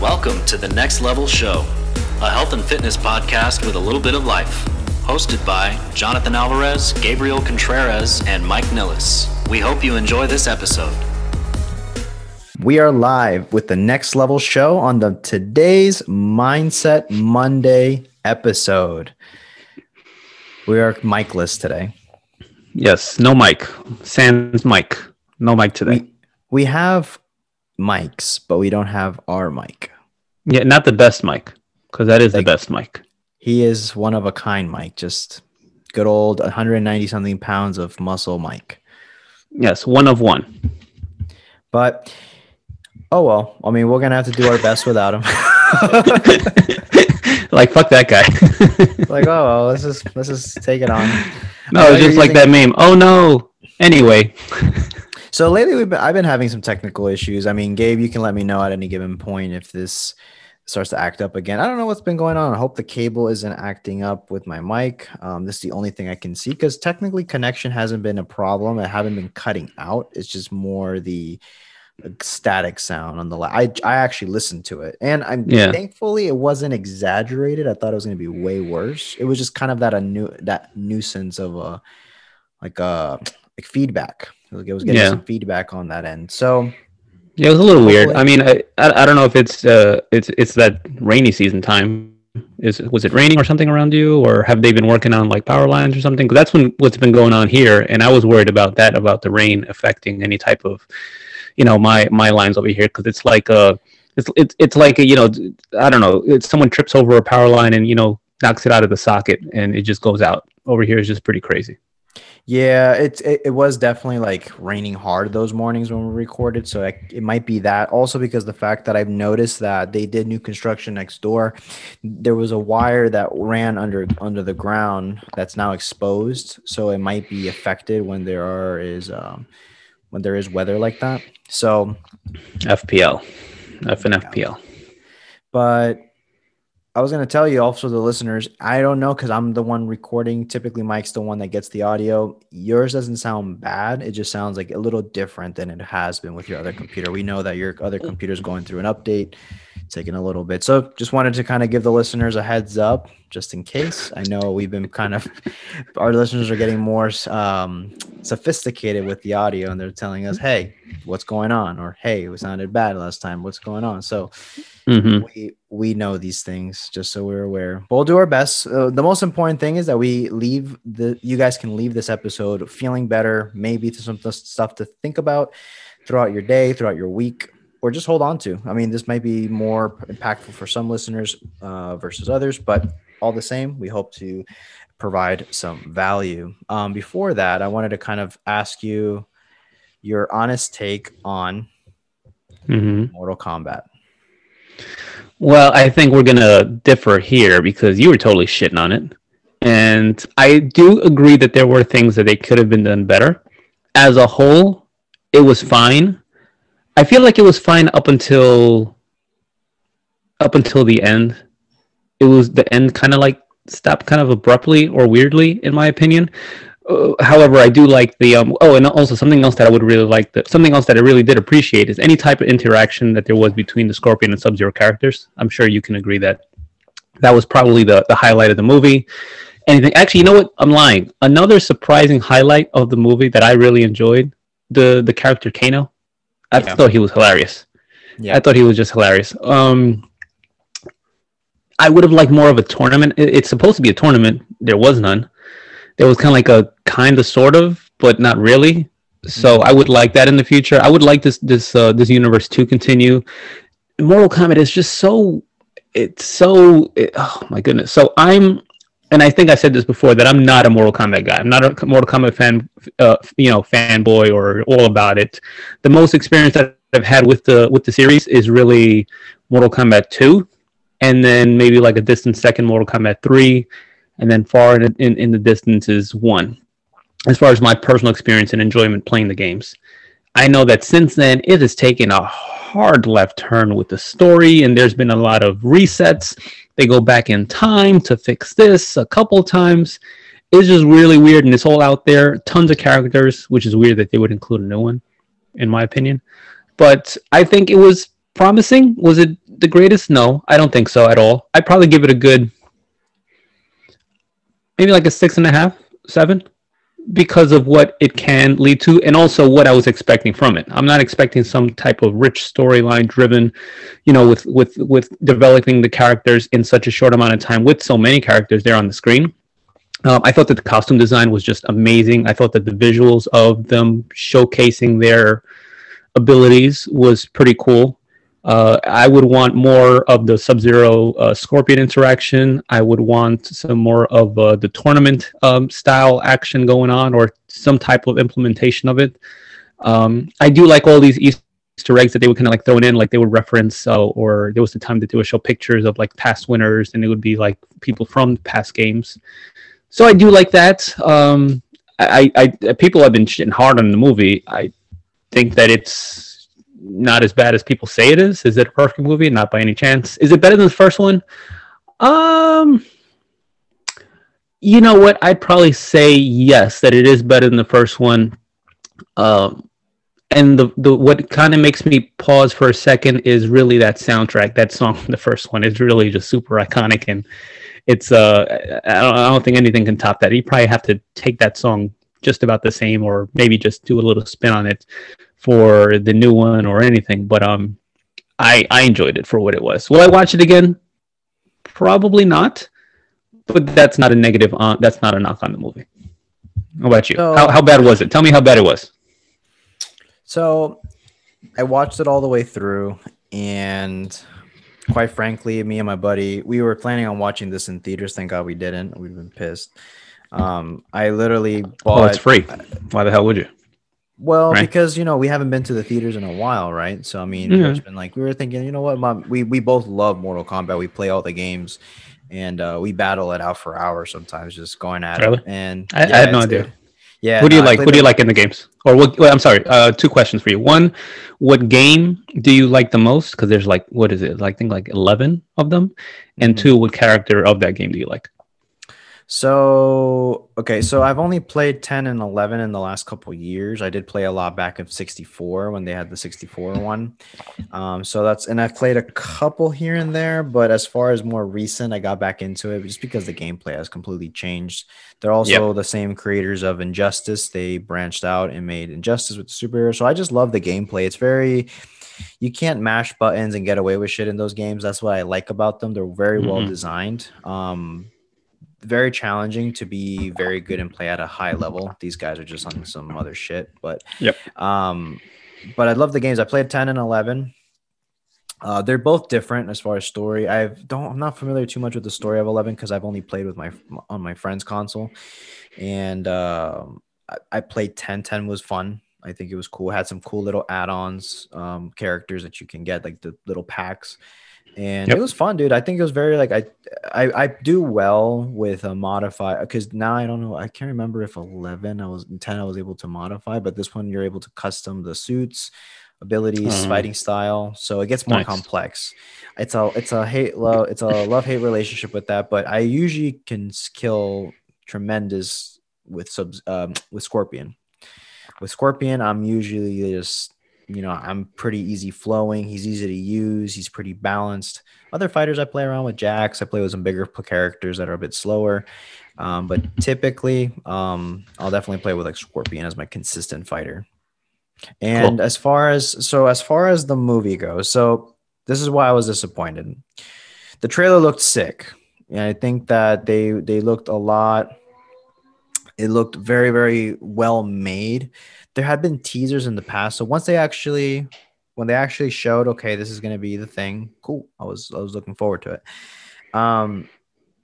Welcome to the Next Level Show, a health and fitness podcast with a little bit of life. Hosted by Jonathan Alvarez, Gabriel Contreras, and Mike Nillis. We hope you enjoy this episode. We are live with the Next Level Show on the today's Mindset Monday episode. We are Mikeless today. Yes, no mic. Sans mic. No mic today. We, we have mics, but we don't have our mic. Yeah, not the best mic, because that is Like- the best mic. He is one of a kind Mike, just good old 190 something pounds of muscle Mike. Yes, one of one. But oh well, I mean, we're gonna have to do our best without him. like fuck that guy. like, oh well, let's just let's just take it on. no, it's just like that meme. Oh no. Anyway, So lately, we've been, I've been having some technical issues. I mean, Gabe, you can let me know at any given point if this starts to act up again. I don't know what's been going on. I hope the cable isn't acting up with my mic. Um, this is the only thing I can see because technically connection hasn't been a problem. I haven't been cutting out. It's just more the static sound on the. La- I I actually listened to it, and I'm Yeah. thankfully it wasn't exaggerated. I thought it was going to be way worse. It was just kind of that a new that nuisance of a like a like feedback. Like it was getting Yeah. some feedback on that end. So yeah, it was a little weird. I mean, I, I I don't know if it's uh it's it's that rainy season time. Is was it raining or something around you, or have they been working on like power lines or something? 'Cause that's when what's been going on here, and I was worried about that about the rain affecting any type of, you know, my my lines over here because it's like uh it's it's it's like a, you know I don't know it's someone trips over a power line and you know knocks it out of the socket and it just goes out. Over here is just pretty crazy. Yeah, it's it, it was definitely like raining hard those mornings when we recorded. So it, it might be that. Also because the fact that I've noticed that they did new construction next door, there was a wire that ran under under the ground that's now exposed. So it might be affected when there are is um when there is weather like that. So FPL, F and FPL. but I was gonna tell you also the listeners, I don't know because I'm the one recording. Typically, Mike's the one that gets the audio. Yours doesn't sound bad. It just sounds like a little different than it has been with your other computer. We know that your other computer's going through an update, taking a little bit. So just wanted to kind of give the listeners a heads up, just in case. I know we've been kind of our listeners are getting more um, sophisticated with the audio, and they're telling us, "Hey, what's going on?" or "Hey, it sounded bad last time. What's going on?" So hmm we we know these things just so we're aware we'll do our best uh, the most important thing is that we leave the you guys can leave this episode feeling better maybe to some stuff to think about throughout your day throughout your week or just hold on to. I mean this might be more impactful for some listeners uh, versus others but all the same we hope to provide some value. Um, before that i wanted to kind of ask you your honest take on hmm mortal kombat. Well, I think we're gonna differ here because you were totally shitting on it, and I do agree that there were things that they could have been done better. As a whole, it was fine. I feel like it was fine up until up until the end. It was the end kind of like stopped kind of abruptly or weirdly, in my opinion. Uh, however, I do like the um. Oh, and also something else that I would really like that something else that I really did appreciate is any type of interaction that there was between the Scorpion and Sub Zero characters. I'm sure you can agree that that was probably the the highlight of the movie. Anything? Actually, you know what? I'm lying. Another surprising highlight of the movie that I really enjoyed the the character Kano. I Yeah. thought he was hilarious. Yeah. I thought he was just hilarious. Um, I would have liked more of a tournament. It's supposed to be a tournament. There was none. There was kind of like a kind of sort of, but not really. So I would like that in the future. I would like this this uh, this universe to continue. Mortal Kombat is just so it's so it, oh my goodness. So I'm and I think I said this before that I'm not a Mortal Kombat guy. I'm not a Mortal Kombat fan, uh, you know, fanboy or all about it. The most experience that I've had with the with the series is really Mortal Kombat 2, and then maybe like a distant second Mortal Kombat 3, and then far in, in, in the distance is 1. As far as my personal experience and enjoyment playing the games, I know that since then it has taken a hard left turn with the story, and there's been a lot of resets. They go back in time to fix this a couple times. It's just really weird, and it's all out there. Tons of characters, which is weird that they would include a new one, in my opinion. But I think it was promising. Was it the greatest? No, I don't think so at all. I'd probably give it a good, maybe like a six and a half, seven, because of what it can lead to, and also what I was expecting from it. I'm not expecting some type of rich storyline driven, you know, with with with developing the characters in such a short amount of time with so many characters there on the screen. Um, I thought that the costume design was just amazing. I thought that the visuals of them showcasing their abilities was pretty cool. Uh, I would want more of the Sub Zero uh, Scorpion interaction. I would want some more of uh, the tournament um, style action going on or some type of implementation of it. Um, I do like all these Easter eggs that they would kind of like throw in, like they would reference, uh, or there was the time that they would show pictures of like past winners and it would be like people from past games. So I do like that. Um, I, I people have been shitting hard on the movie. I think that it's not as bad as people say it is. Is it a perfect movie? Not by any chance. Is it better than the first one? Um, you know what? I'd probably say yes, that it is better than the first one. Um, and the, the what kind of makes me pause for a second is really that soundtrack. That song from the first one is really just super iconic, and it's uh, I don't, I don't think anything can top that. You probably have to take that song just about the same, or maybe just do a little spin on it for the new one or anything, but um, I I enjoyed it for what it was. Will I watch it again? Probably not, but that's not a negative on. That's not a knock on the movie. How about you? So, how how bad was it? Tell me how bad it was. So, I watched it all the way through, and quite frankly, me and my buddy, we were planning on watching this in theaters. Thank God we didn't. We've been pissed. Um, I literally bought. Oh, it's free. Why the hell would you? Well, right? because you know we haven't been to the theaters in a while, right? So I mean, mm-hmm. it's been like we were thinking, you know what, mom, we we both love Mortal Kombat. We play all the games, and uh, we battle it out for hours sometimes, just going at really? it. And I, yeah, I had no idea. Good. Yeah. What do you no, like? What do you like in the games? Or what? Well, I'm sorry. Uh, two questions for you. One, what game do you like the most? Because there's like what is it? Like I think like eleven of them. And mm-hmm. two, what character of that game do you like? So okay, so I've only played 10 and 11 in the last couple years. I did play a lot back of 64 when they had the 64 one. Um, so that's and I've played a couple here and there, but as far as more recent, I got back into it just because the gameplay has completely changed. They're also yep. the same creators of Injustice. They branched out and made Injustice with the superhero. So I just love the gameplay. It's very you can't mash buttons and get away with shit in those games. That's what I like about them. They're very mm-hmm. well designed. Um, very challenging to be very good and play at a high level. These guys are just on some other shit, but yep. Um, but I love the games. I played 10 and 11. Uh, they're both different as far as story. I don't. I'm not familiar too much with the story of 11 because I've only played with my on my friend's console, and uh, I, I played 10. 10 was fun. I think it was cool. It had some cool little add-ons, um, characters that you can get, like the little packs and yep. it was fun, dude. I think it was very like I I, I do well with a modify because now I don't know. I can't remember if eleven I was ten I was able to modify, but this one you're able to custom the suits, abilities, mm. fighting style. So it gets more nice. complex. It's a it's a hate love it's a love hate relationship with that. But I usually can kill tremendous with subs um, with Scorpion. With Scorpion, I'm usually just you know, I'm pretty easy flowing. He's easy to use. He's pretty balanced. Other fighters I play around with Jax. I play with some bigger characters that are a bit slower. Um, but typically, um, I'll definitely play with like Scorpion as my consistent fighter. And cool. as far as so as far as the movie goes, so this is why I was disappointed. The trailer looked sick. And I think that they they looked a lot it looked very very well made there had been teasers in the past. So once they actually when they actually showed, okay, this is gonna be the thing, cool. I was I was looking forward to it. Um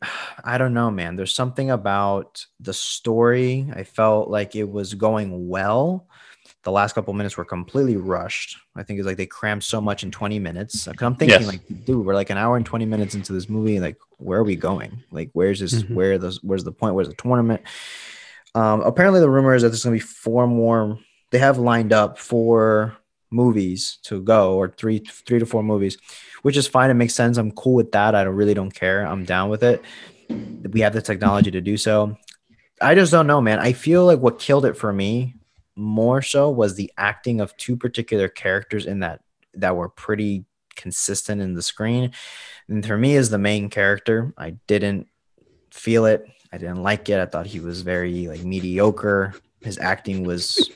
I don't know, man. There's something about the story. I felt like it was going well. The last couple minutes were completely rushed. I think it's like they crammed so much in 20 minutes. I'm thinking, yes. like, dude, we're like an hour and 20 minutes into this movie. Like, where are we going? Like, where's this? Mm-hmm. Where the? Where's the point? Where's the tournament? Um, apparently, the rumor is that there's going to be four more. They have lined up four movies to go, or three, three to four movies, which is fine. It makes sense. I'm cool with that. I really don't care. I'm down with it. We have the technology to do so. I just don't know, man. I feel like what killed it for me more so was the acting of two particular characters in that that were pretty consistent in the screen. And for me, as the main character, I didn't feel it. I didn't like it. I thought he was very like mediocre. His acting was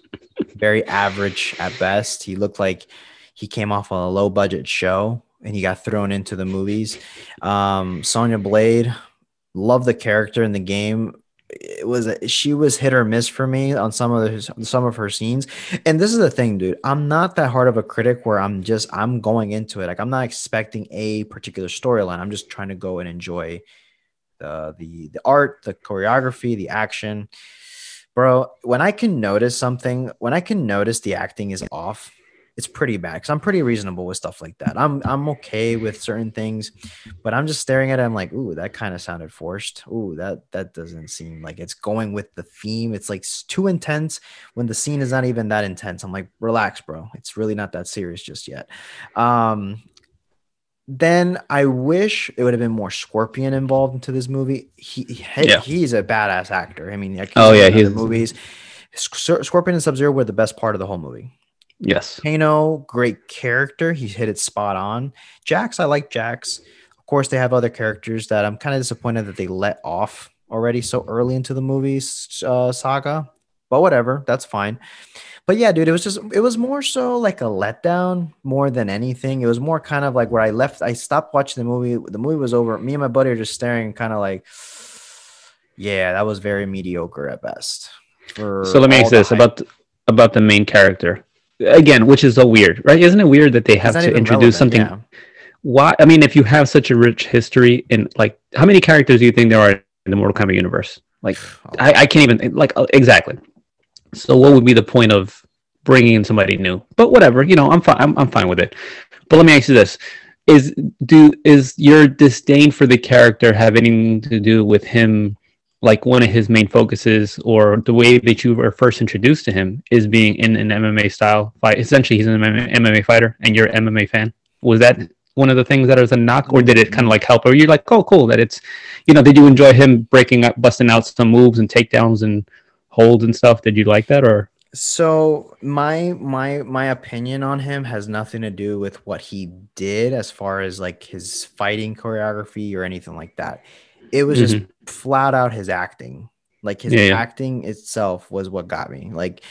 very average at best. He looked like he came off a low budget show and he got thrown into the movies. Um, Sonya Blade, love the character in the game. It was she was hit or miss for me on some of the, some of her scenes. And this is the thing, dude. I'm not that hard of a critic where I'm just I'm going into it like I'm not expecting a particular storyline. I'm just trying to go and enjoy the the the art, the choreography, the action. Bro, when I can notice something, when I can notice the acting is off, it's pretty bad because I'm pretty reasonable with stuff like that. I'm I'm okay with certain things, but I'm just staring at it. I'm like, ooh, that kind of sounded forced. Ooh, that that doesn't seem like it's going with the theme. It's like too intense when the scene is not even that intense. I'm like, relax, bro. It's really not that serious just yet. Um, then I wish it would have been more Scorpion involved into this movie. He, he yeah. he's a badass actor. I mean, I oh yeah, he's movies. Scorpion and Sub Zero were the best part of the whole movie. Yes, Kano, great character. He hit it spot on. Jax, I like Jax. Of course, they have other characters that I'm kind of disappointed that they let off already so early into the movie's uh, saga. But whatever, that's fine but yeah, dude, it was just it was more so like a letdown more than anything. It was more kind of like where I left. I stopped watching the movie. The movie was over. Me and my buddy are just staring, kind of like, yeah, that was very mediocre at best. So let me ask this hype. about about the main character again, which is so weird, right? Isn't it weird that they have to introduce relevant, something? Yeah. Why? I mean, if you have such a rich history in like, how many characters do you think there are in the Mortal Kombat universe? Like, oh. I, I can't even like uh, exactly. So what would be the point of bringing in somebody new? But whatever, you know, I'm fine. I'm, I'm fine with it. But let me ask you this: is do is your disdain for the character have anything to do with him? Like one of his main focuses, or the way that you were first introduced to him, is being in an MMA style fight. Essentially, he's an MMA fighter, and you're an MMA fan. Was that one of the things that was a knock, or did it kind of like help? Or you're like, oh, cool that it's, you know, did you enjoy him breaking up, busting out some moves and takedowns and holds and stuff. Did you like that or? So my my my opinion on him has nothing to do with what he did as far as like his fighting choreography or anything like that. It was mm-hmm. just flat out his acting. Like his yeah, yeah. acting itself was what got me. Like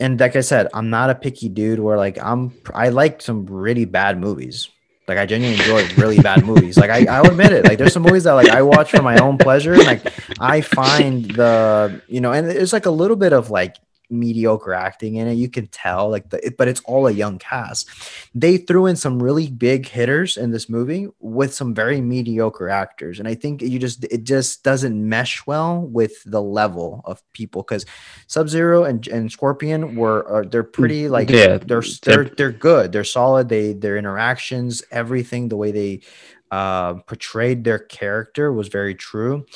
and like I said, I'm not a picky dude where like I'm I like some really bad movies. Like I genuinely enjoy really bad movies. Like I, I'll admit it. Like there's some movies that like I watch for my own pleasure. And, like I find the you know, and it's like a little bit of like mediocre acting in it. You can tell, like, the, but it's all a young cast. They threw in some really big hitters in this movie with some very mediocre actors, and I think you just it just doesn't mesh well with the level of people because Sub Zero and, and Scorpion were are, they're pretty mm, like yeah, they're they're they're good. They're solid. They their interactions, everything, the way they uh, portrayed their character was very true.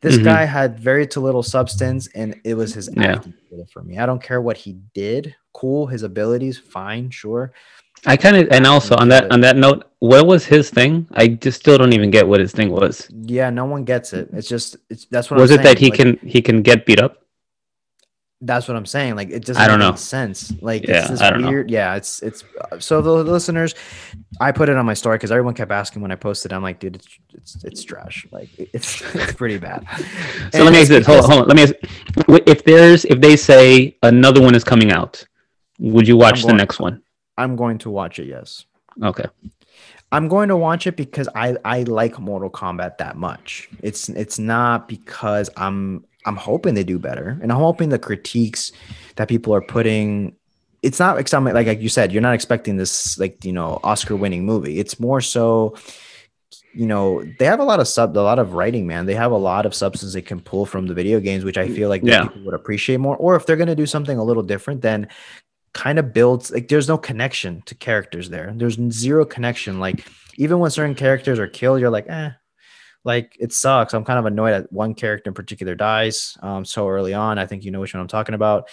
This mm-hmm. guy had very too little substance, and it was his acting yeah. for me. I don't care what he did. Cool, his abilities, fine, sure. I kind of, and also on that on that note, what was his thing? I just still don't even get what his thing was. Yeah, no one gets it. It's just, it's that's what. Was I'm it saying. that he like, can he can get beat up? That's what I'm saying. Like it doesn't I don't know. sense. Like yeah, it's this weird. Know. Yeah, it's it's so the, the, listeners, I put it on my story because everyone kept asking when I posted. I'm like, dude, it's it's it's trash. Like it's it's pretty bad. so and let me ask this. Hold hold on. Let me ask. If there's if they say another one is coming out, would you watch going, the next one? I'm going to watch it. Yes. Okay. I'm going to watch it because I I like Mortal Kombat that much. It's it's not because I'm I'm hoping they do better, and I'm hoping the critiques that people are putting. It's not like like you said, you're not expecting this like you know Oscar winning movie. It's more so, you know, they have a lot of sub, a lot of writing, man. They have a lot of substance they can pull from the video games, which I feel like yeah. people would appreciate more. Or if they're gonna do something a little different, then kind of builds like there's no connection to characters there. There's zero connection. Like even when certain characters are killed, you're like, eh, like it sucks. I'm kind of annoyed that one character in particular dies um, so early on. I think you know which one I'm talking about,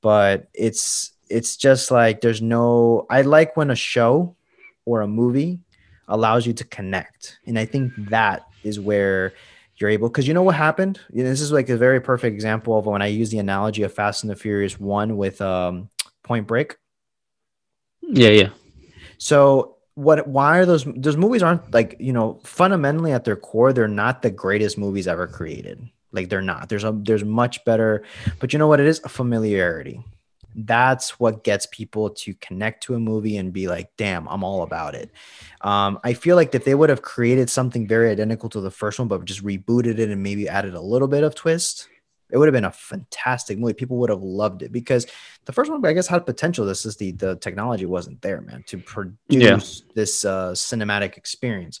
but it's it's just like there's no. I like when a show or a movie allows you to connect, and I think that is where you're able because you know what happened. You know, this is like a very perfect example of when I use the analogy of Fast and the Furious One with um, Point Break. Yeah, yeah. So what why are those those movies aren't like you know fundamentally at their core they're not the greatest movies ever created. Like they're not. There's a there's much better but you know what? It is a familiarity. That's what gets people to connect to a movie and be like damn i'm all about it. Um, i feel like if they would have created something very identical to the first one but just rebooted it and maybe added a little bit of twist it would have been a fantastic movie. People would have loved it because the first one, I guess, had potential. This is the the technology wasn't there, man, to produce yeah. this uh, cinematic experience.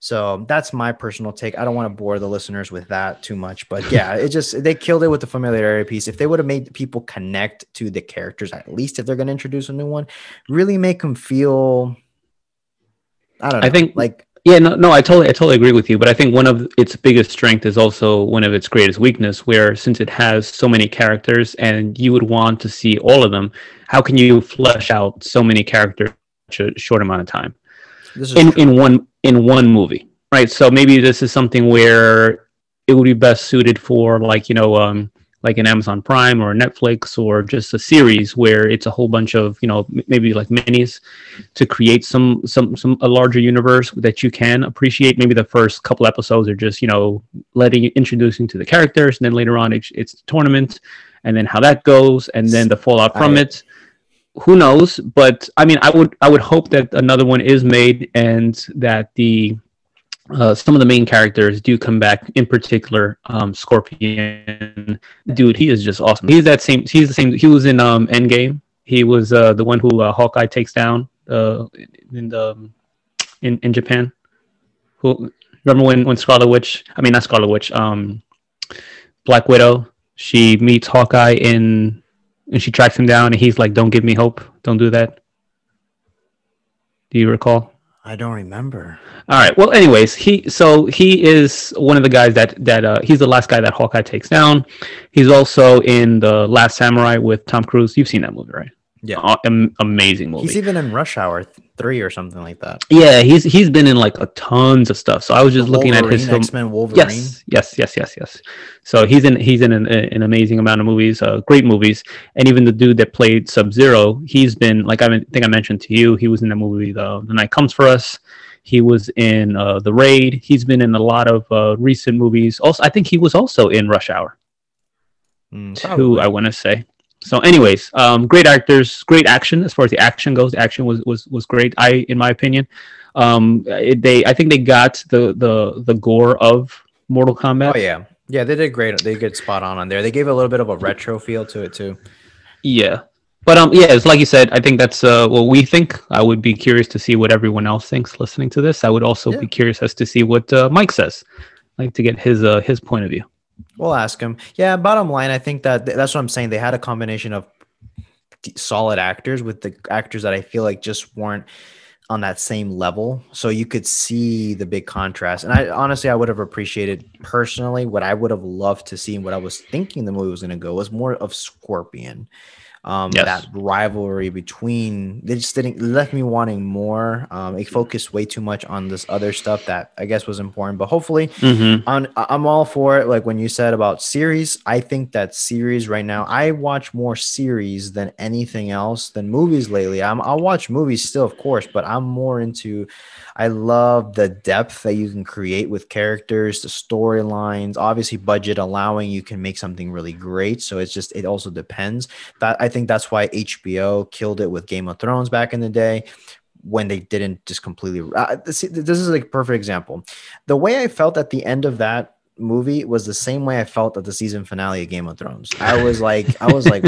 So that's my personal take. I don't want to bore the listeners with that too much, but yeah, it just they killed it with the familiarity piece. If they would have made people connect to the characters, at least if they're going to introduce a new one, really make them feel. I don't know. I think like yeah, no, no, I totally, I totally agree with you. But I think one of its biggest strength is also one of its greatest weakness, where since it has so many characters and you would want to see all of them, how can you flesh out so many characters in a short amount of time in in one in one movie, right? So maybe this is something where it would be best suited for like you know um, like an Amazon Prime or Netflix or just a series where it's a whole bunch of you know maybe like minis to create some some some a larger universe that you can appreciate. Maybe the first couple episodes are just you know letting introducing to the characters, and then later on it's, it's the tournament, and then how that goes, and then the fallout from I, it. Who knows? But I mean, I would I would hope that another one is made and that the uh, some of the main characters do come back. In particular, um, Scorpion, dude, he is just awesome. He's that same. He's the same. He was in um, Endgame. He was uh, the one who uh, Hawkeye takes down uh, in the in in Japan. Who remember when when Scarlet Witch? I mean, not Scarlet Witch. Um, Black Widow. She meets Hawkeye in, and she tracks him down, and he's like, "Don't give me hope. Don't do that." Do you recall? I don't remember. All right. Well, anyways, he so he is one of the guys that that uh, he's the last guy that Hawkeye takes down. He's also in the Last Samurai with Tom Cruise. You've seen that movie, right? Yeah, uh, amazing movie. He's even in Rush Hour three or something like that. Yeah, he's he's been in like a tons of stuff. So I was just the looking at his X Men Wolverine. Yes, yes, yes, yes, yes. So he's in he's in an, an amazing amount of movies, uh, great movies, and even the dude that played Sub Zero, he's been like I think I mentioned to you, he was in the movie The The Night Comes for Us. He was in uh, The Raid. He's been in a lot of uh, recent movies. Also, I think he was also in Rush Hour. Mm, two, I want to say. So, anyways, um, great actors, great action as far as the action goes. The action was was was great. I, in my opinion, um, it, they I think they got the the the gore of Mortal Kombat. Oh yeah, yeah, they did great. They did spot on on there. They gave a little bit of a retro feel to it too. Yeah, but um, yeah, it's like you said. I think that's uh, what we think. I would be curious to see what everyone else thinks listening to this. I would also yeah. be curious as to see what uh, Mike says. I'd like to get his uh, his point of view. We'll ask him. Yeah, bottom line, I think that that's what I'm saying. They had a combination of solid actors with the actors that I feel like just weren't on that same level. So you could see the big contrast. And I honestly, I would have appreciated personally what I would have loved to see and what I was thinking the movie was going to go was more of Scorpion um, yes. that rivalry between they just didn't left me wanting more. Um, it focused way too much on this other stuff that I guess was important, but hopefully, mm-hmm. on, I'm all for it. Like when you said about series, I think that series right now, I watch more series than anything else than movies lately. I'm, I'll watch movies still, of course, but I'm more into I love the depth that you can create with characters, the storylines. Obviously, budget allowing, you can make something really great. So it's just it also depends. That I think that's why HBO killed it with Game of Thrones back in the day when they didn't just completely. Uh, this, this is like a perfect example. The way I felt at the end of that movie was the same way I felt at the season finale of Game of Thrones. I was like, I was like,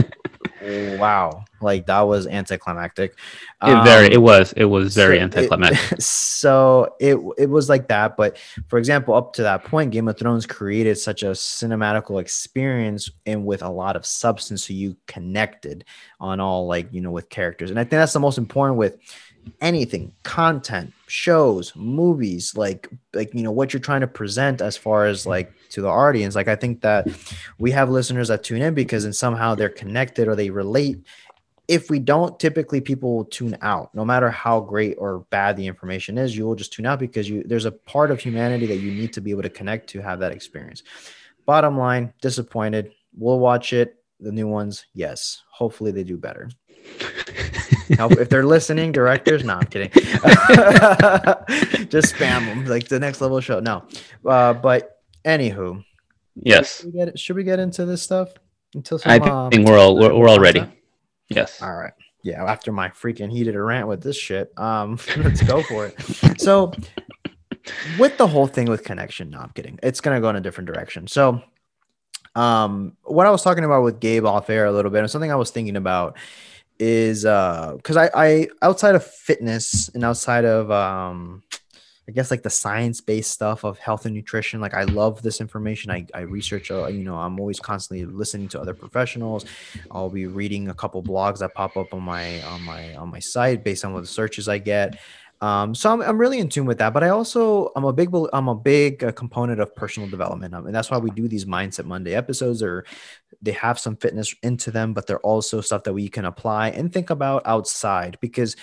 wow, like that was anticlimactic. Um, it very, it was, it was very so anticlimactic. It, so it it was like that. But for example, up to that point, Game of Thrones created such a cinematical experience and with a lot of substance, so you connected on all like you know with characters, and I think that's the most important with anything content shows movies like like you know what you're trying to present as far as like to the audience. Like i think that we have listeners that tune in because and somehow they're connected or they relate. If we don't typically people will tune out. No matter how great or bad the information is you will just tune out because you there's a part of humanity that you need to be able to connect to have that experience. Bottom line disappointed. We'll watch it. The new ones yes. Hopefully they do better if they're listening, directors. No, I'm kidding. Just spam them like the next level show. No, uh, but anywho, Yes, should we get should we get into this stuff until I some, um, think we're all we're, we're all ready. Yes. All right. Yeah, after my freaking heated rant with this shit, um, let's go for it. So, with the whole thing with connection, no, I'm kidding. It's gonna go in a different direction. So, um, what I was talking about with Gabe off air a little bit, and something I was thinking about is uh, because I, I outside of fitness and outside of um, I guess like the science based stuff of health and nutrition. Like I love this information. I, I research, uh, you know, I'm always constantly listening to other professionals. I'll be reading a couple blogs that pop up on my on my on my site based on what the searches I get. Um, so I'm, I'm really in tune with that, but I also I'm a big I'm a big uh, component of personal development, um, and that's why we do these Mindset Monday episodes. Or they have some fitness into them, but they're also stuff that we can apply and think about outside because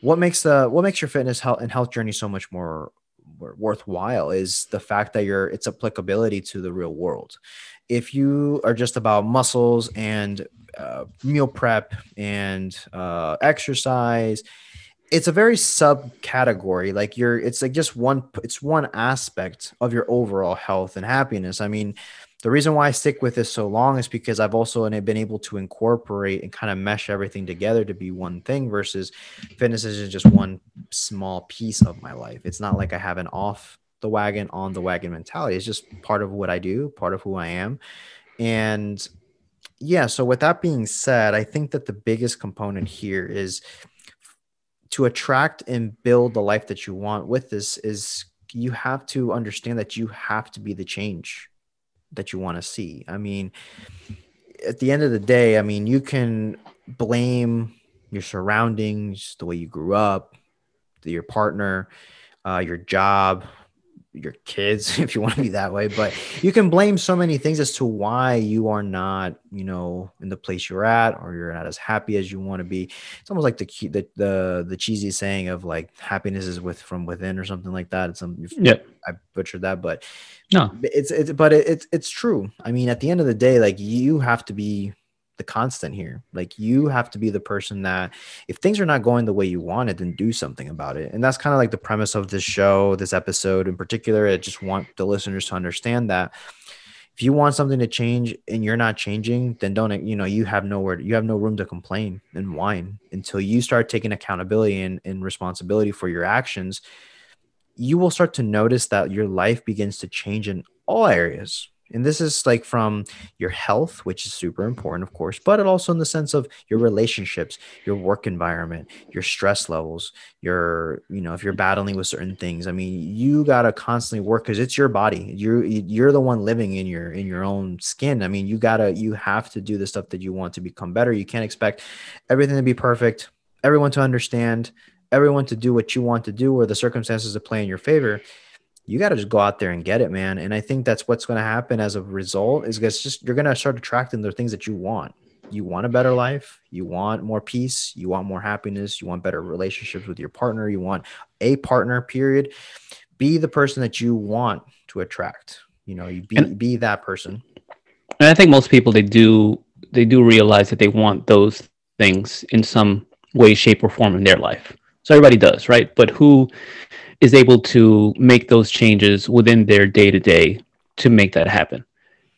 what makes the what makes your fitness health and health journey so much more worthwhile is the fact that your its applicability to the real world. If you are just about muscles and uh, meal prep and uh, exercise it's a very subcategory. Like you're it's like just one it's one aspect of your overall health and happiness. I mean the reason why I stick with this so long is because I've also been able to incorporate and kind of mesh everything together to be one thing versus fitness is just one small piece of my life. It's not like I have an off the wagon, on the wagon mentality. It's just part of what I do, part of who I am. And yeah, so with that being said, I think that the biggest component here is to attract and build the life that you want with this is you have to understand that you have to be the change that you want to see. I mean, at the end of the day, I mean, you can blame your surroundings, the way you grew up, your partner, uh, your job, your kids, if you want to be that way. But you can blame so many things as to why you are not, you know, in the place you're at, or you're not as happy as you want to be. It's almost like the key- the the, the cheesy saying of like happiness is with from within or something like that. It's some Yeah. I butchered that, but No. it's it's but it, it's it's true. I mean, at the end of the day, like you have to be the constant here. Like you have to be the person that if things are not going the way you want it, then do something about it. And that's kind of like the premise of this show, this episode in particular. I just want the listeners to understand that if you want something to change and you're not changing, then don't you know you have nowhere you have no room to complain and whine until you start taking accountability and, and responsibility for your actions you will start to notice that your life begins to change in all areas. And this is like from your health, which is super important, of course, but it also in the sense of your relationships, your work environment, your stress levels, your, you know, if you're battling with certain things. I mean, you gotta constantly work because it's your body. You're you're the one living in your in your own skin. I mean, you gotta you have to do the stuff that you want to become better. You can't expect everything to be perfect, everyone to understand, everyone to do what you want to do or the circumstances to play in your favor you got to just go out there and get it man and i think that's what's going to happen as a result is it's just you're going to start attracting the things that you want you want a better life you want more peace you want more happiness you want better relationships with your partner you want a partner period be the person that you want to attract you know you be, And- be that person And I think most people they do they do realize that they want those things in some way, shape, or form in their life. So everybody does, right? But who is able to make those changes within their day to day to make that happen?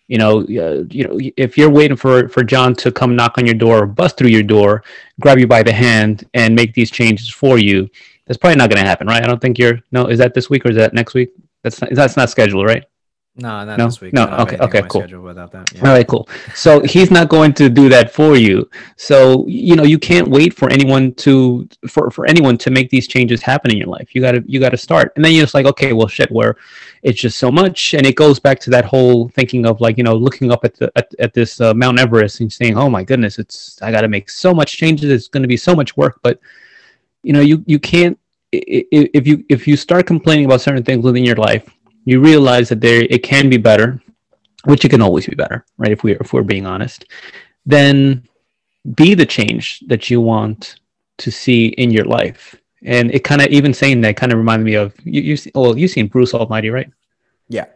You know, uh, you know, if you're waiting for for John to come knock on your door, or bust through your door, grab you by the hand, and make these changes for you, that's probably not going to happen, right? I don't think you're. No, is that this week or is that next week? That's not, that's not scheduled, right? No not No? this week No, okay, okay, cool. without that All right, cool. So he's not going to do that for you. So you know you can't wait for anyone to for for anyone to make these changes happen in your life. You got to you got to start, and then you're just like, okay, well, shit, where it's just so much, and it goes back to that whole thinking of like you know looking up at the at, at this uh, Mount Everest and saying, oh my goodness, it's I got to make so much changes. It's going to be so much work, but you know you you can't if you if you start complaining about certain things within your life, you realize that there it can be better which it can always be better, right? If we if we're being honest, then be the change that you want to see in your life. And it kind of even saying that kind of reminded me of you. You see, well, you've seen Bruce Almighty, right? Yeah.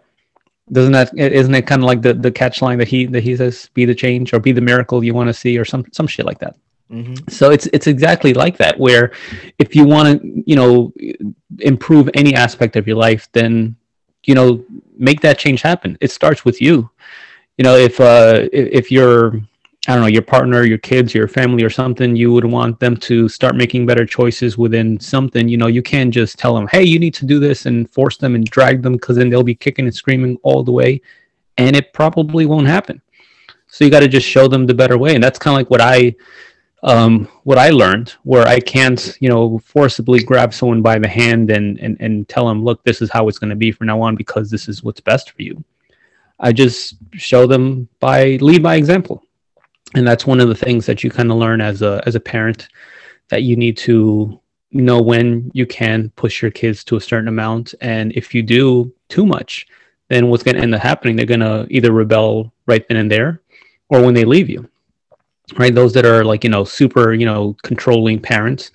Doesn't that isn't it kind of like the the catch line that he that he says, "Be the change" or "Be the miracle you want to see" or some some shit like that. Mhm. So it's it's exactly like that. Where if you want to, you know, improve any aspect of your life, then you know, make that change happen. It starts with you. You know, if uh, if you're I don't know, your partner, your kids, your family, or something, you would want them to start making better choices within something. You know, you can't just tell them, hey, you need to do this and force them and drag them because then they'll be kicking and screaming all the way. And it probably won't happen. So you got to just show them the better way. And that's kind of like what I, um, what I learned, where I can't, you know, forcibly grab someone by the hand and, and, and tell them, look, this is how it's going to be from now on because this is what's best for you. I just show them by lead by example. And that's one of the things that you kind of learn as a as a parent that you need to know when you can push your kids to a certain amount. And if you do too much then what's going to end up happening they're going to either rebel right then and there or when they leave you right those that are like you know super you know controlling parents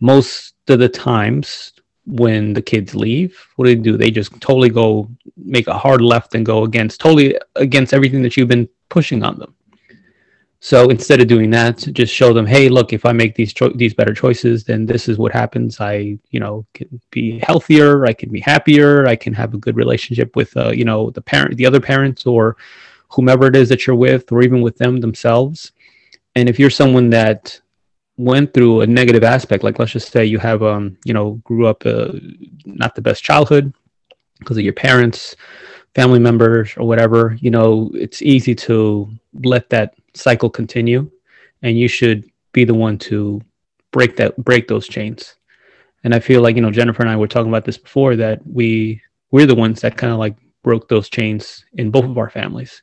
most of the times when the kids leave what do they do they just totally go make a hard left and go against totally against everything that you've been pushing on them so instead of doing that, just show them, hey, look, if I make these cho- these better choices, then this is what happens. I, you know, can be healthier. I can be happier. I can have a good relationship with, uh, you know, the parent, the other parents, or whomever it is that you're with, or even with them themselves. And if you're someone that went through a negative aspect, like let's just say you have, um, you know, grew up uh, not the best childhood because of your parents, family members, or whatever, you know, it's easy to let that cycle continue and you should be the one to break that break those chains. And i feel like you know jennifer and i were talking about this before that we we're the ones that kind of like broke those chains in both of our families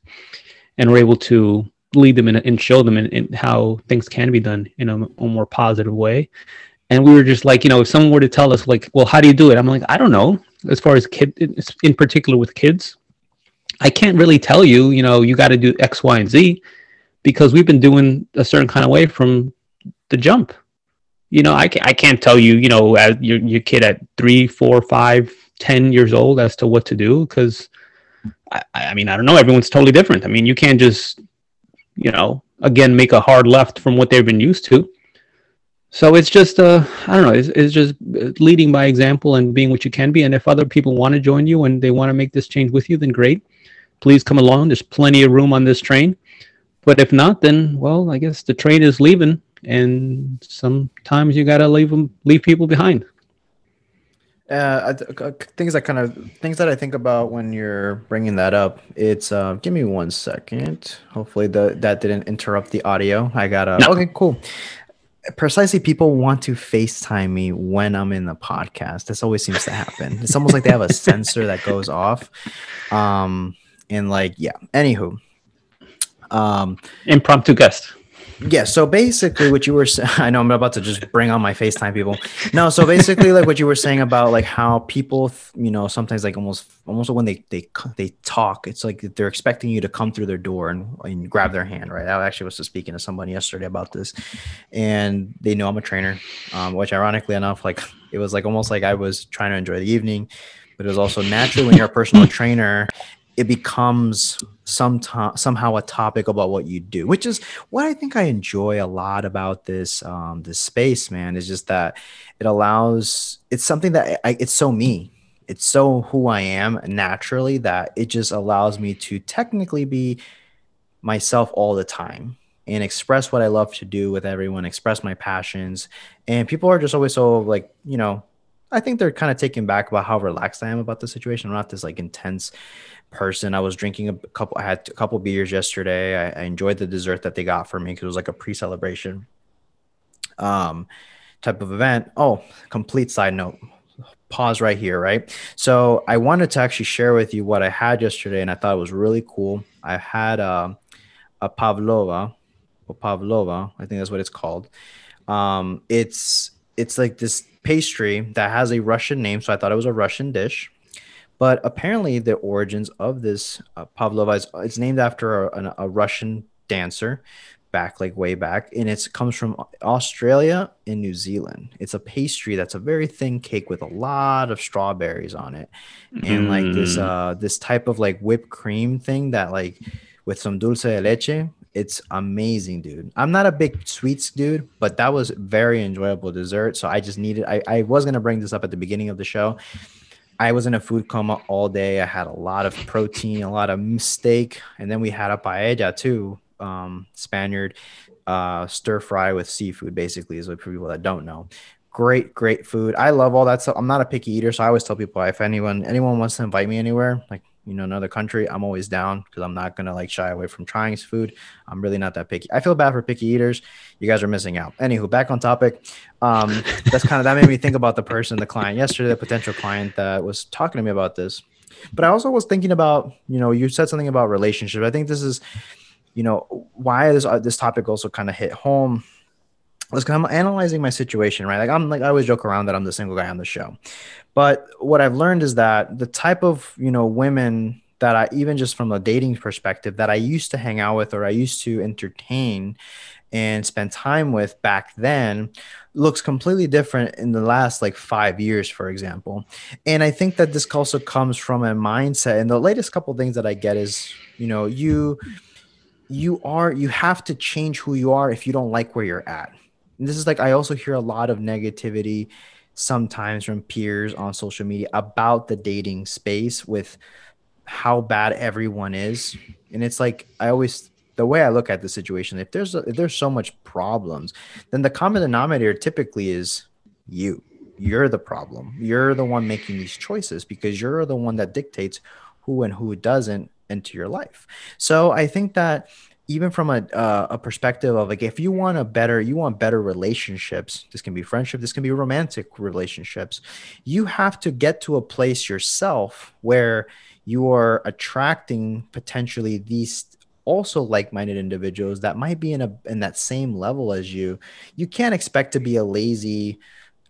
and we're able to lead them in, and show them in, in how things can be done in a, a more positive way and we were just like you know if someone were to tell us like well how do you do it i'm like i don't know as far as kid in particular with kids i can't really tell you you know you got to do x y and z because we've been doing a certain kind of way from the jump. You know, I, I can't tell you, you know, as your, your kid at three, four, five, ten years old as to what to do because I, I mean, I don't know. Everyone's totally different. I mean, you can't just, you know, again, make a hard left from what they've been used to. So it's just, uh, I don't know, it's, it's just leading by example and being what you can be. And if other people want to join you and they want to make this change with you, then great. Please come along. There's plenty of room on this train. But if not, then well, I guess the train is leaving, and sometimes you gotta leave them, leave people behind. Uh, things that kind of things that I think about when you're bringing that up. It's uh, give me one second. Hopefully the that didn't interrupt the audio. I got a no. okay, cool. Precisely, people want to FaceTime me when I'm in the podcast. This always seems to happen. It's almost like they have a sensor that goes off. Um, and like, yeah. Anywho, um, Impromptu guest. Yeah. So basically, what you were saying, I know I'm about to just bring on my FaceTime people. No. So basically, like what you were saying about like how people, you know, sometimes like almost, almost when they they they talk, it's like they're expecting you to come through their door and, and grab their hand, right? I actually was speaking to somebody yesterday about this, and they know I'm a trainer, um, which ironically enough, like it was like almost like I was trying to enjoy the evening, but it was also natural when you're a personal trainer it becomes some to- somehow a topic about what you do, which is what I think I enjoy a lot about this um, this space, man. Is just that it allows it's something that I, it's so me, it's so who I am naturally that it just allows me to technically be myself all the time and express what I love to do with everyone, express my passions, and people are just always so like you know. I think they're kind of taken back about how relaxed I am about the situation. I'm not this like intense person. I was drinking a couple. I had a couple beers yesterday. I, I enjoyed the dessert that they got for me because it was like a pre-celebration, um, type of event. Oh, complete side note. Pause right here, right? So I wanted to actually share with you what I had yesterday, and I thought it was really cool. I had a, a pavlova, or pavlova. I think that's what it's called. Um, it's it's like this pastry that has a Russian name, so I thought it was a Russian dish but apparently, the origins of this uh, pavlova is it's named after a, a, Russian dancer back like way back and it comes from australia and new zealand it's a pastry that's a very thin cake with a lot of strawberries on it and mm. like this mm. uh this type of like whipped cream thing that like with some dulce de leche It's amazing, dude. I'm not a big sweets dude, but that was very enjoyable dessert. So I just needed. I, I was gonna bring this up at the beginning of the show. I was in a food coma all day. I had a lot of protein, a lot of steak, and then we had a paella too, um, Spaniard uh, stir fry with seafood. Basically, is what people that don't know. Great, great food. I love all that stuff. I'm not a picky eater, so I always tell people if anyone anyone wants to invite me anywhere, like you know another country, I'm always down because I'm not gonna like shy away from trying food. I'm really not that picky. I feel bad for picky eaters. You guys are missing out. Anywho, back on topic. Um, that's kind of that made me think about the person, the client yesterday, the potential client that was talking to me about this. But I also was thinking about, you know, you said something about relationships. I think this is, you know, why this uh, this topic also kind of hit home was I'm analyzing my situation, right? Like I'm like I always joke around that I'm the single guy on the show, but what I've learned is that the type of you know women that I even just from a dating perspective that I used to hang out with or I used to entertain and spend time with back then looks completely different in the last like five years, for example. And I think that this also comes from a mindset. And the latest couple things that I get is, you know, you you are you have to change who you are if you don't like where you're at. And this is like I also hear a lot of negativity sometimes from peers on social media about the dating space with how bad everyone is. And it's like i always the way i look at the situation if there's a, if there's so much problems then the common denominator typically is you. You're the problem. You're the one making these choices because you're the one that dictates who and who doesn't into your life. So i think that even from a uh, a perspective of like if you want a better you want better relationships this can be friendship this can be romantic relationships you have to get to a place yourself where you are attracting potentially these also like-minded individuals that might be in a in that same level as you. You can't expect to be a lazy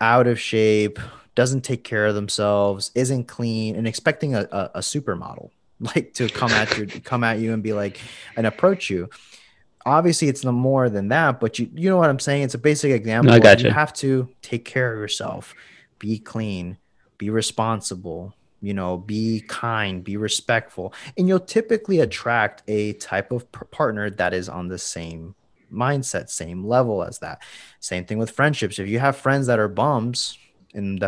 out of shape doesn't take care of themselves isn't clean and expecting a, a, a supermodel like to come at you come at you and be like and approach you. Obviously it's no more than that but you you know what i'm saying? It's a basic example No, I got you you. have to take care of yourself be clean be responsible you know be kind be respectful and you'll typically attract a type of partner that is on the same mindset same level as that. Same thing with friendships. If you have friends that are bums and the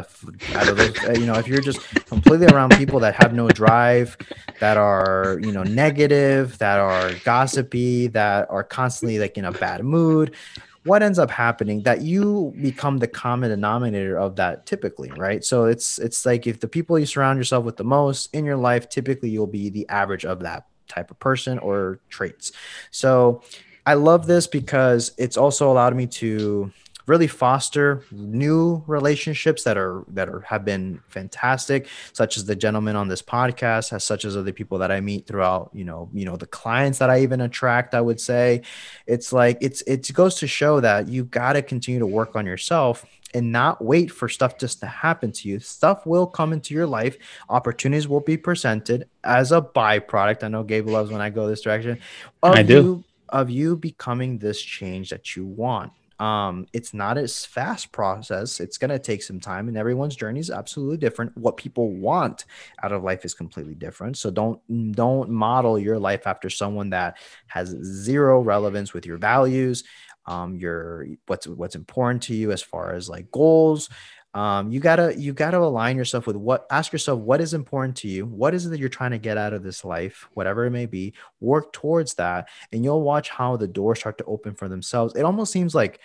out of uh, you know if you're just completely around people that have no drive that are you know negative that are gossipy that are constantly like in a bad mood what ends up happening that you become the common denominator of that typically right? So it's it's like if the people you surround yourself with the most in your life typically you'll be the average of that type of person or traits. So i love this because it's also allowed me to really foster new relationships that are that are have been fantastic such as the gentleman on this podcast as such as other people that i meet throughout you know you know the clients that i even attract i would say. It's like it's it goes to show that you got to continue to work on yourself and not wait for stuff just to happen to you. Stuff will come into your life. Opportunities will be presented as a byproduct. I know gabe loves when i go this direction. Of I do. you of you becoming this change that you want um, it's not as fast process. It's going to take some time, and everyone's journey is absolutely different. What people want out of life is completely different. So don't don't model your life after someone that has zero relevance with your values, um, your what's what's important to you as far as like goals. Um, you gotta you gotta align yourself with what. Ask yourself what is important to you. What is it that you're trying to get out of this life, whatever it may be. Work towards that, and you'll watch how the doors start to open for themselves. It almost seems like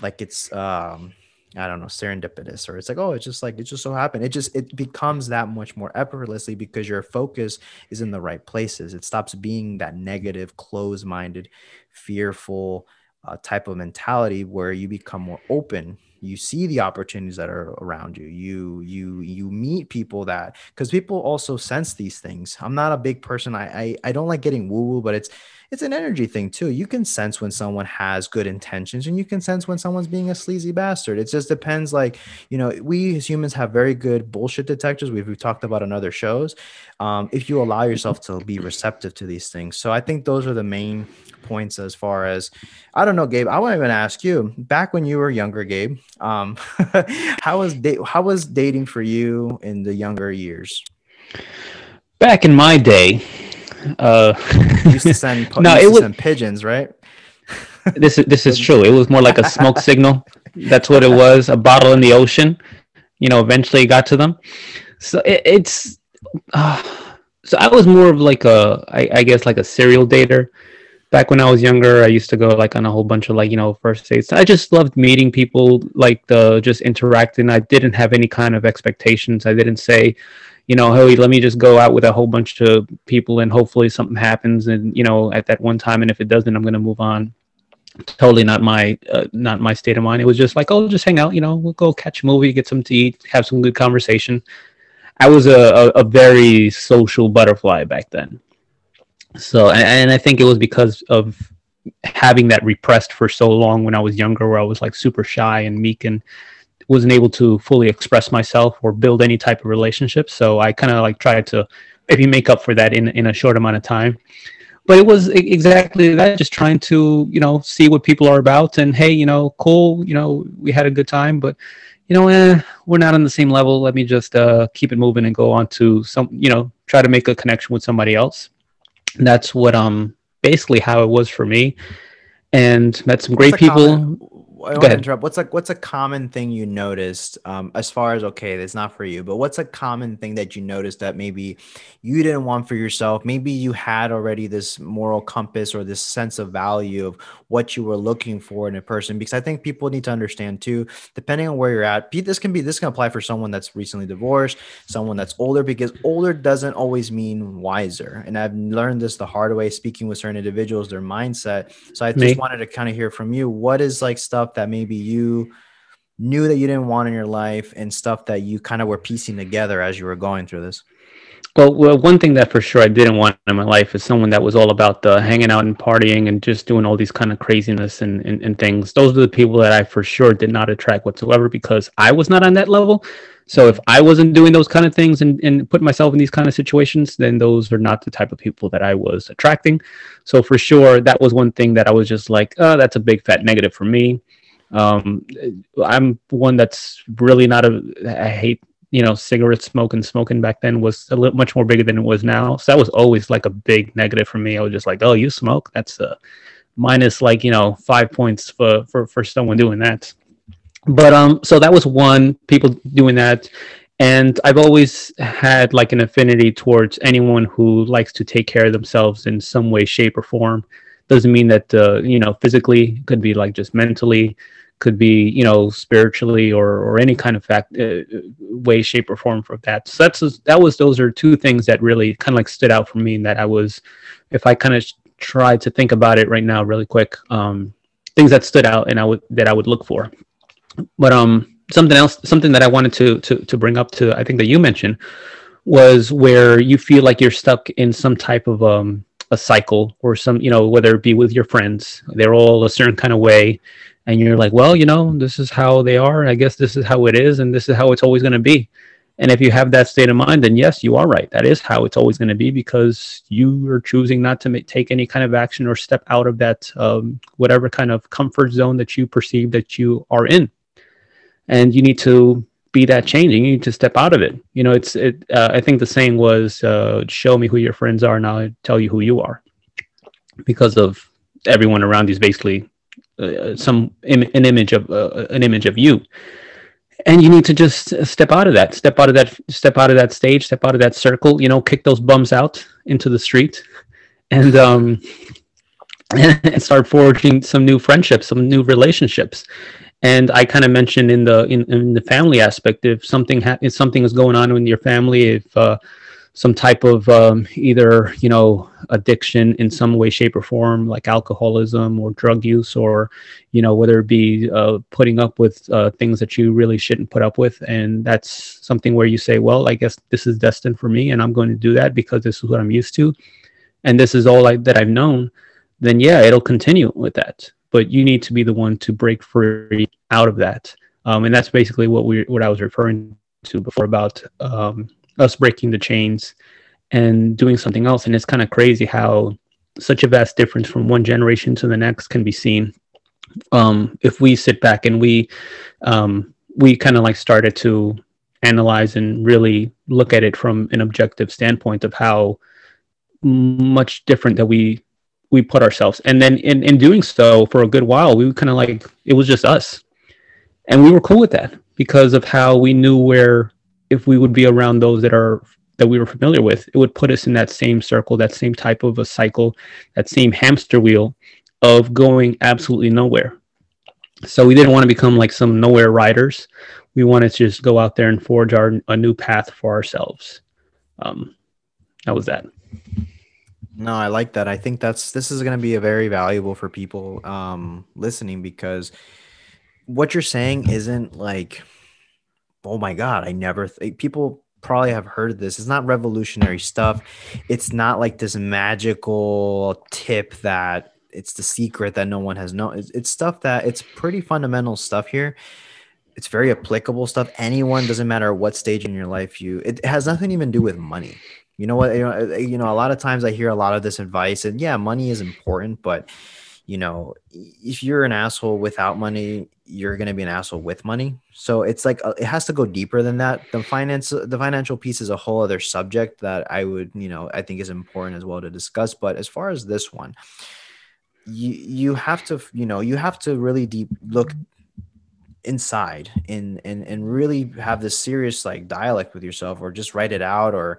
like it's um I don't know, serendipitous, or it's like, oh, it's just like it just so happened. It just it becomes that much more effortlessly because your focus is in the right places. It stops being that negative, closed-minded, fearful uh, type of mentality where you become more open. You see the opportunities that are around you. You you you meet people that because people also sense these things. I'm not a big person. I I, I don't like getting woo woo, but it's it's an energy thing too. You can sense when someone has good intentions and you can sense when someone's being a sleazy bastard. It just depends. Like, you know, we as humans have very good bullshit detectors. We've, we've talked about on other shows. Um, if you allow yourself to be receptive to these things. So I think those are the main points as far as, I don't know, Gabe, I want to even ask you back when you were younger, Gabe, um, how was da- how was dating for you in the younger years? Back in my day, Uh, used to send, No, it was- pigeons, right? this is this is true. It was more like a smoke signal. That's what it was. A bottle in the ocean. You know, eventually it got to them. So it, it's. Uh, so I was more of like a, I, I guess like a serial dater. Back when I was younger, I used to go like on a whole bunch of like you know first dates. I just loved meeting people, like the just interacting. I didn't have any kind of expectations. I didn't say, you know, hey, let me just go out with a whole bunch of people and hopefully something happens and you know at that one time and if it doesn't, I'm gonna move on totally not my uh, not my state of mind. It was just like, oh, just hang out. You know, we'll go catch a movie, get some to eat, have some good conversation. I was a, a, a very social butterfly back then. So, and, and I think it was because of having that repressed for so long when I was younger, where I was like super shy and meek and wasn't able to fully express myself or build any type of relationship. So I kind of like tried to maybe make up for that in in a short amount of time. But it was exactly that just trying to you know see what people are about and hey you know cool you know we had a good time but you know eh, we're not on the same level. Let me just uh, keep it moving and go on to some you know try to make a connection with somebody else. And that's what um basically how it was for me. And met some great What's people I want to interrupt. What's like what's a common thing you noticed um, as far as okay, that's not for you, but what's a common thing that you noticed that maybe you didn't want for yourself? Maybe you had already this moral compass or this sense of value of what you were looking for in a person. Because I think people need to understand too, depending on where you're at. Pete, this can be this can apply for someone that's recently divorced, someone that's older, because older doesn't always mean wiser. And I've learned this the hard way, speaking with certain individuals, their mindset. So I just Me? wanted to kind of hear from you. What is like stuff that maybe you knew that you didn't want in your life and stuff that you kind of were piecing together as you were going through this? Well, well, one thing that for sure I didn't want in my life is someone that was all about the hanging out and partying and just doing all these kind of craziness and, and, and things. Those are the people that I for sure did not attract whatsoever because I was not on that level. So if I wasn't doing those kind of things and, and putting myself in these kind of situations, then those are not the type of people that I was attracting. So for sure, that was one thing that I was just like, oh, that's a big fat negative for me. Um, I'm one that's really not a, I hate you know, cigarette smoking, smoking back then was a little much more bigger than it was now. So that was always like a big negative for me. I was just like, oh, you smoke? That's a minus like, you know, five points for, for, for someone doing that. But, um, so that was one, people doing that. And I've always had like an affinity towards anyone who likes to take care of themselves in some way, shape, or form. Doesn't mean that, uh, you know, physically, could be like just mentally, could be you know spiritually or or any kind of fact uh, way shape or form for that. So that's that was those are two things that really kind of like stood out for me and that i was if i kind of tried to think about it right now really quick um things that stood out and i would that i would look for. But um something else something that i wanted to to to bring up to i think that you mentioned was where you feel like you're stuck in some type of um a cycle or some you know whether it be with your friends they're all a certain kind of way and you're like well you know this is how they are. I guess this is how it is and this is how it's always going to be. And if you have that state of mind then yes you are right. That is how it's always going to be because you are choosing not to make, take any kind of action or step out of that um, whatever kind of comfort zone that you perceive that you are in. And you need to be that changing. You need to step out of it. You know it's it uh, i think the saying was uh, show me who your friends are and i'll tell you who you are. Because of everyone around you is basically uh, some Im- an image of uh, an image of you. And you need to just step out of that step out of that step out of that stage step out of that circle you know kick those bums out into the street and um and start forging some new friendships some new relationships. And i kind of mentioned in the in, in the family aspect if something ha- if something is going on in your family if uh some type of um, either you know addiction in some way shape or form like alcoholism or drug use or you know whether it be uh, putting up with uh, things that you really shouldn't put up with. And that's something where you say well i guess this is destined for me and i'm going to do that because this is what i'm used to. And this is all I, that i've known then yeah it'll continue with that. But you need to be the one to break free out of that. Um, and that's basically what we what i was referring to before about um, us breaking the chains and doing something else. And it's kind of crazy how such a vast difference from one generation to the next can be seen. Um, if we sit back and we um, we kind of like started to analyze and really look at it from an objective standpoint of how much different that we we put ourselves. And then in, in doing so for a good while, we kind of like it was just us. And we were cool with that because of how we knew where if we would be around those that are that we were familiar with, it would put us in that same circle, that same type of a cycle, that same hamster wheel of going absolutely nowhere. So we didn't want to become like some nowhere riders. We wanted to just go out there and forge our a new path for ourselves. Um, that was that. No, I like that. I think that's this is going to be a very valuable for people um, listening because what you're saying isn't like, oh my god, I never. Th-. People probably have heard of this. It's not revolutionary stuff. It's not like this magical tip that it's the secret that no one has known. It's, it's stuff that it's pretty fundamental stuff here. It's very applicable stuff. Anyone doesn't matter what stage in your life you. It has nothing even to do with money. You know what? You know, you know, a lot of times I hear a lot of this advice, and yeah, money is important, but you know, if you're an asshole without money, you're going to be an asshole with money. So it's like uh, it has to go deeper than that. The finance, the financial piece is a whole other subject that I would, you know, I think is important as well to discuss. But as far as this one, you you have to, you know, you have to really deep look inside and and and really have this serious like dialect with yourself, or just write it out, or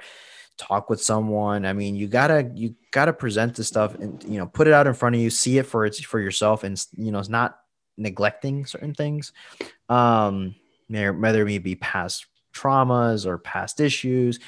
talk with someone. I mean you gotta you gotta present the stuff and you know put it out in front of you see it for it's for yourself and you know it's not neglecting certain things. Um whether it may be past traumas or past issues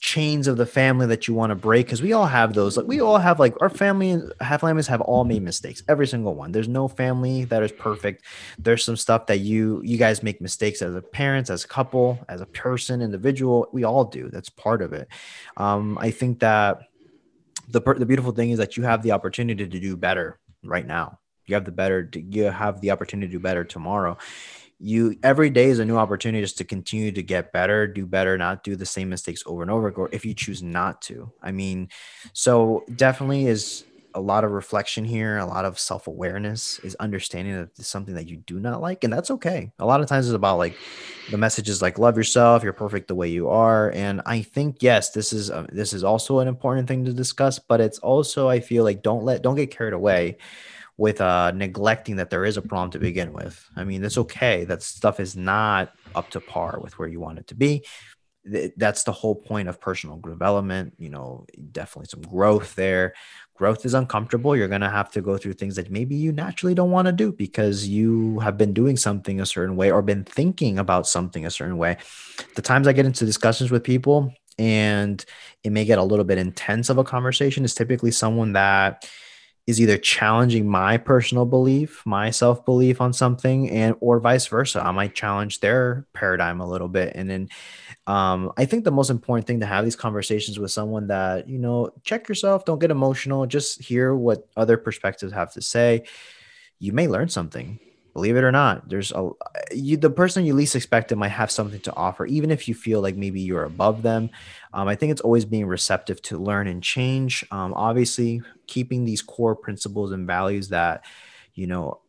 chains of the family that you want to break because we all have those like we all have like our family have families have all made mistakes every single one. There's no family that is perfect. There's some stuff that you you guys make mistakes as a parents as a couple as a person individual we all do that's part of it. Um i think that the the beautiful thing is that you have the opportunity to do better right now. You have the better you have the opportunity to do better tomorrow you every day is a new opportunity just to continue to get better, do better, not do the same mistakes over and over, or if you choose not to. I mean, so definitely is a lot of reflection here, a lot of self awareness, is understanding that it's something that you do not like, and that's okay. A lot of times it's about like the message is like love yourself, you're perfect the way you are, and I think yes, this is uh, this is also an important thing to discuss, but it's also I feel like don't let don't get carried away with uh, neglecting that there is a problem to begin with. I mean, it's okay that stuff is not up to par with where you want it to be. That's the whole point of personal development. You know, definitely some growth there. Growth is uncomfortable. You're going to have to go through things that maybe you naturally don't want to do because you have been doing something a certain way or been thinking about something a certain way. The times I get into discussions with people and it may get a little bit intense of a conversation is typically someone that is either challenging my personal belief, my self belief on something, and or vice versa. I might challenge their paradigm a little bit, and then um, I think the most important thing to have these conversations with someone that you know, check yourself, don't get emotional, just hear what other perspectives have to say. You may learn something believe it or not there's a you the person you least expected might have something to offer even if you feel like maybe you're above them. Um, i think it's always being receptive to learn and change. Um, obviously keeping these core principles and values that you know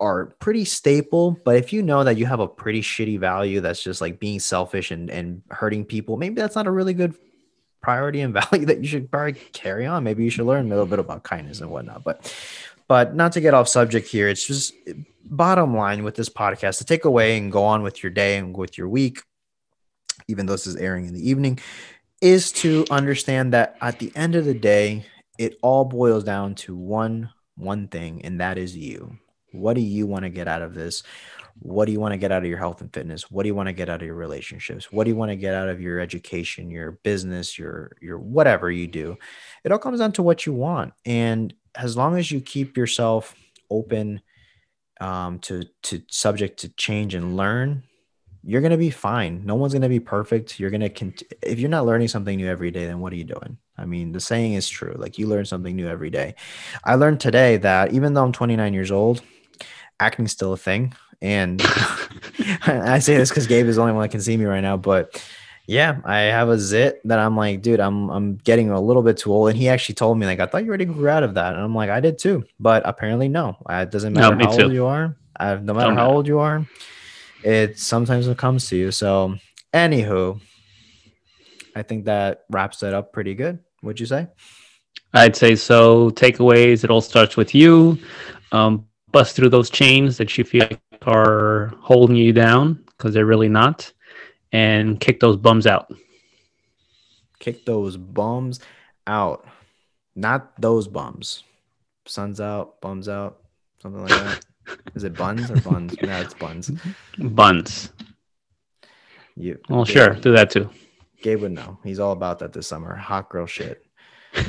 are pretty staple but if you know that you have a pretty shitty value that's just like being selfish and, and hurting people maybe that's not a really good priority and value that you should probably carry on. Maybe you should learn a little bit about kindness and whatnot but but not to get off subject here it's just bottom line with this podcast to take away and go on with your day and with your week, even though this is airing in the evening, is to understand that at the end of the day, it all boils down to one one thing, and that is you. What do you want to get out of this? What do you want to get out of your health and fitness? What do you want to get out of your relationships? What do you want to get out of your education, your business, your your whatever you do? It all comes down to what you want. And as long as you keep yourself open um, to to subject to change and learn, you're gonna be fine. No one's gonna be perfect. You're gonna cont- if you're not learning something new every day, then what are you doing? I mean, the saying is true. Like you learn something new every day. I learned today that even though I'm 29 years old, acting's still a thing. And I say this because Gabe is the only one that can see me right now, but yeah, I have a zit that I'm like, dude, I'm I'm getting a little bit too old. And he actually told me like, I thought you already grew out of that, and I'm like, I did too, but apparently no. It doesn't matter no, how too. old you are. I, no matter how old you are, it sometimes it comes to you. So, anywho, I think that wraps it up pretty good. What'd you say? I'd say so. Takeaways. It all starts with you. Um, bust through those chains that you feel like are holding you down because they're really not, and kick those bums out. Kick those bums out. Not those bums. Suns out, bums out, something like that. Is it buns or buns? no, it's buns. Buns. You. Well, Gabe- sure, do that too. Gabe would know. He's all about that this summer. Hot girl shit.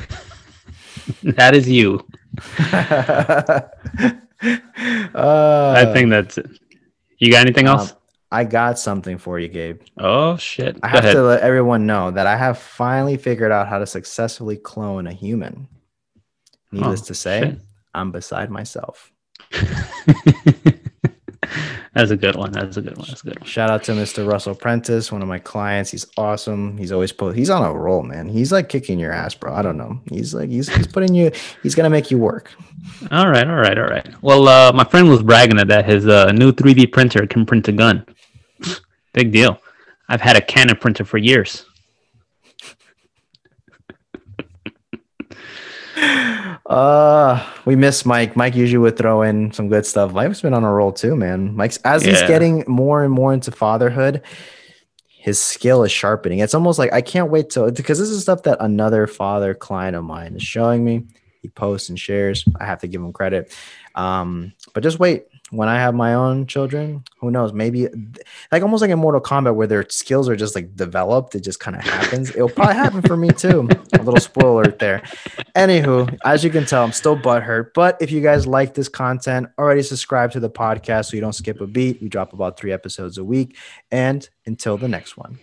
That is you. uh, I think that's it. You got anything else? I got something for you, Gabe. oh shit! I Go have ahead. to let everyone know that I have finally figured out how to successfully clone a human. Needless Oh, to say, shit. I'm beside myself. That's a good one. That's a good one. That's a good one. Shout out to Mr. Russell Prentice, one of my clients. He's awesome. He's always put. He's on a roll, man. He's like kicking your ass, bro. I don't know. He's like he's he's putting you. He's gonna make you work. All right, all right, all right. Well, uh, my friend was bragging that his uh, new 3D printer can print a gun. Big deal. I've had a Canon printer for years. Uh, we miss Mike. Mike usually would throw in some good stuff. Mike's been on a roll too, man. Mike's as he's getting more and more into fatherhood, his skill is sharpening. It's almost like I can't wait to because this is stuff that another father client of mine is showing me. He posts and shares. I have to give him credit. Um, but just wait. When I have my own children, who knows? Maybe like almost like in Mortal Kombat where their skills are just like developed. It just kind of happens. It'll probably happen for me too. A little spoiler there. Anywho, as you can tell, I'm still butthurt. But if you guys like this content, already subscribe to the podcast so you don't skip a beat. We drop about three episodes a week. And until the next one.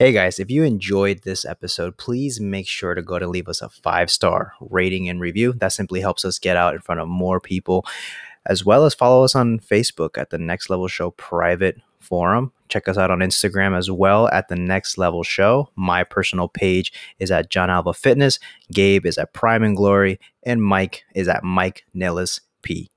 Hey guys, if you enjoyed this episode, please make sure to go to leave us a five star rating and review. That simply helps us get out in front of more people, as well as follow us on Facebook at the Next Level Show private forum. Check us out on Instagram as well at the Next Level Show. My personal page is at John Alva Fitness. Gabe is at Prime and Glory, and Mike is at Mike Nellis P.